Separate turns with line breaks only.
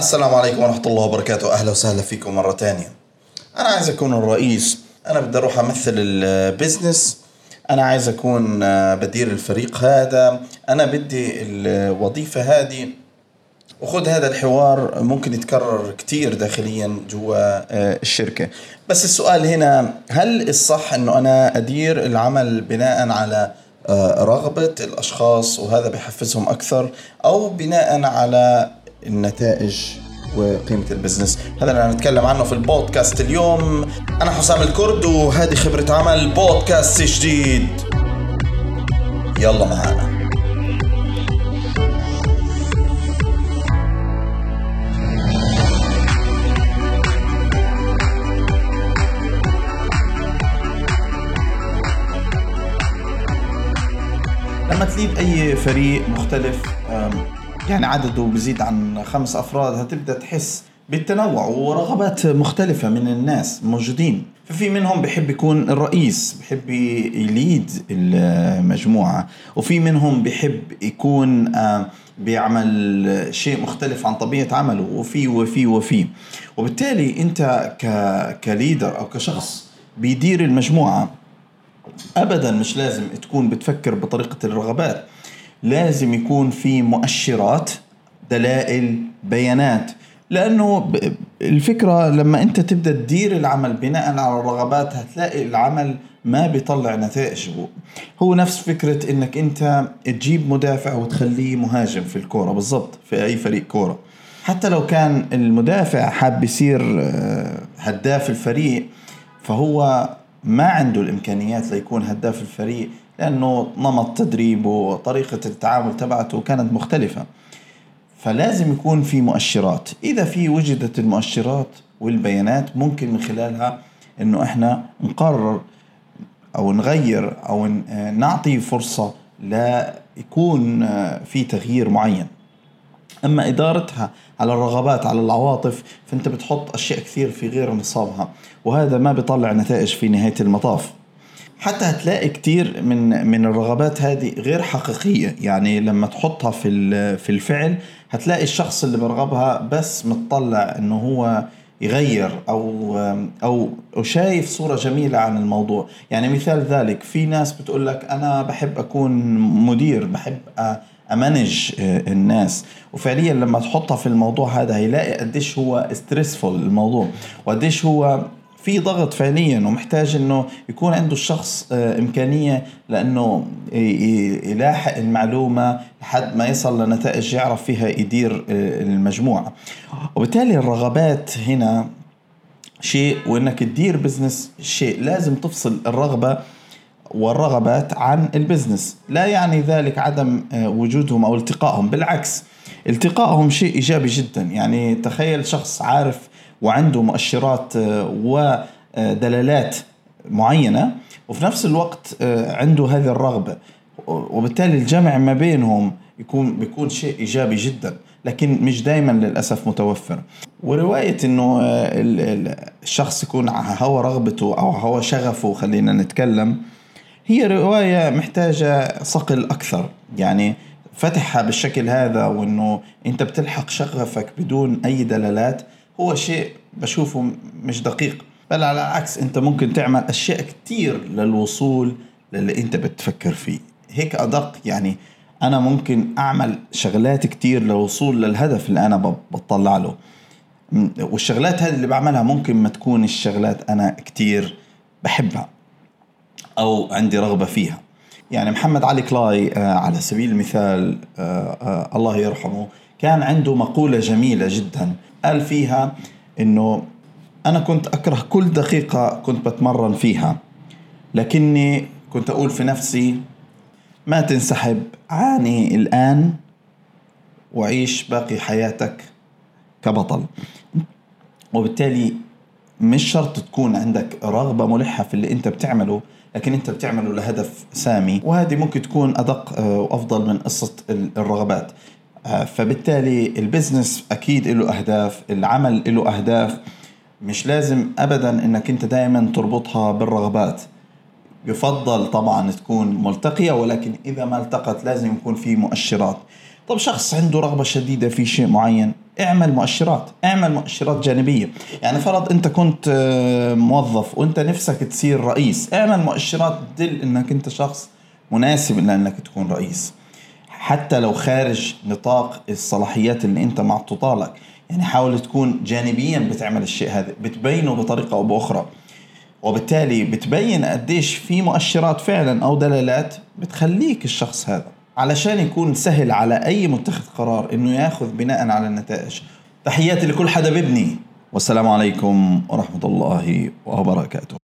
السلام عليكم ورحمة الله وبركاته. أهلا وسهلا فيكم مرة تانية. أنا عايز أكون الرئيس. أنا بدي أروح أمثل البزنس. أنا عايز أكون آه، بدير الفريق هذا. أنا بدي الوظيفة هذه. وخذ هذا الحوار ممكن يتكرر كتير داخليا جوا آه، الشركة. بس السؤال هنا هل الصح أنه أنا أدير العمل بناء على آه، رغبة الأشخاص وهذا بحفزهم أكثر؟ أو بناء على النتائج وقيمة البزنس. هذا اللي نتكلم عنه في البودكاست اليوم. أنا حسام الكرد وهذه خبرة عمل بودكاست جديد. يلا معانا. لما تليد أي فريق مختلف يعني عدده بزيد عن خمس أفراد هتبدأ تحس بالتنوع ورغبات مختلفة من الناس موجودين. ففي منهم بحب يكون الرئيس بحب يليد المجموعة. وفي منهم بحب يكون بيعمل شيء مختلف عن طبيعة عمله. وفي وفي وفي. وبالتالي أنت كليدر أو كشخص بيدير المجموعة ابدا مش لازم تكون بتفكر بطريقة الرغبات. لازم يكون في مؤشرات دلائل بيانات. لأنه الفكرة لما أنت تبدأ تدير العمل بناء على الرغبات هتلاقي العمل ما بيطلع نتائج هو نفس فكرة إنك أنت تجيب مدافع وتخليه مهاجم في الكورة. بالضبط في أي فريق كورة. حتى لو كان المدافع حاب يصير آه، هداف الفريق فهو ما عنده الإمكانيات ليكون هداف الفريق. لأنه نمط تدريبه وطريقة التعامل تبعته كانت مختلفة. فلازم يكون في مؤشرات. إذا في وجدت المؤشرات والبيانات ممكن من خلالها إنه إحنا نقرر أو نغير أو نعطي فرصة لا يكون في تغيير معين. أما إدارتها على الرغبات على العواطف فأنت بتحط أشياء كثير في غير نصابها. وهذا ما بيطلع نتائج في نهاية المطاف. حتى هتلاقي كثير من من الرغبات هذه غير حقيقية. يعني لما تحطها في في الفعل هتلاقي الشخص اللي برغبها بس متطلع إنه هو يغير أو أو شايف صورة جميلة عن الموضوع. يعني مثال ذلك في ناس بتقول لك أنا بحب أكون مدير بحب أمانج الناس. وفعليا لما تحطها في الموضوع هذا هيلاقي قديش هو ستريسفول الموضوع. وقديش هو في ضغط فعليا ومحتاج إنه يكون عنده الشخص آه، إمكانية لأنه يلاحق المعلومة لحد ما يصل لنتائج يعرف فيها يدير آه، المجموعة. وبالتالي الرغبات هنا شيء وإنك تدير business شيء لازم تفصل الرغبة والرغبات عن ال business لا يعني ذلك عدم آه، وجودهم أو التقائهم بالعكس التقائهم شيء إيجابي جدا. يعني تخيل شخص عارف وعنده مؤشرات آه، ودلالات معينة وفي نفس الوقت آه، عنده هذه الرغبة. وبالتالي الجمع ما بينهم يكون بيكون شيء إيجابي جدا لكن مش دائما للأسف متوفر. ورواية إنه الشخص يكون هو رغبته أو هو شغفه خلينا نتكلم هي رواية محتاجة صقل أكثر. يعني فتحها بالشكل هذا وإنه أنت بتلحق شغفك بدون أي دلالات هو شيء بشوفه مش دقيق. بل على العكس أنت ممكن تعمل أشياء كتير للوصول للي أنت بتفكر فيه. هيك أدق يعني أنا ممكن أعمل شغلات كتير للوصول للهدف اللي أنا بطلع له. والشغلات هذه اللي بعملها ممكن ما تكون الشغلات أنا كتير بحبها أو عندي رغبة فيها. يعني محمد علي كلاي آه، على سبيل المثال آه، آه، الله يرحمه كان عنده مقولة جميلة جدا. قال فيها إنه أنا كنت أكره كل دقيقة كنت بتمرن فيها لكني كنت أقول في نفسي ما تنسحب عاني الآن وعيش باقي حياتك كبطل. وبالتالي مش شرط تكون عندك رغبة ملحة في اللي أنت بتعمله لكن أنت بتعمله لهدف سامي وهذه ممكن تكون أدق آه، وأفضل من قصة الرغبات. فبالتالي البزنس أكيد له أهداف العمل له أهداف. مش لازم ابدا إنك أنت دائما تربطها بالرغبات. يفضل طبعا تكون ملتقية ولكن إذا ما التقت لازم يكون في مؤشرات. طب شخص عنده رغبة شديدة في شيء معين اعمل مؤشرات اعمل مؤشرات جانبية. يعني فرض أنت كنت آه، موظف وأنت نفسك تصير رئيس اعمل مؤشرات تدل إنك أنت شخص مناسب لأنك تكون رئيس. حتى لو خارج نطاق الصلاحيات اللي انت معطوطه لك يعني حاول تكون جانبيا بتعمل الشيء هذا بتبينه بطريقة أو بأخرى. وبالتالي بتبين قديش في مؤشرات فعلا أو دلالات بتخليك الشخص هذا. علشان يكون سهل على أي متخذ قرار إنه ياخذ بناء على النتائج. تحياتي لكل حدا ببني والسلام عليكم ورحمة الله وبركاته.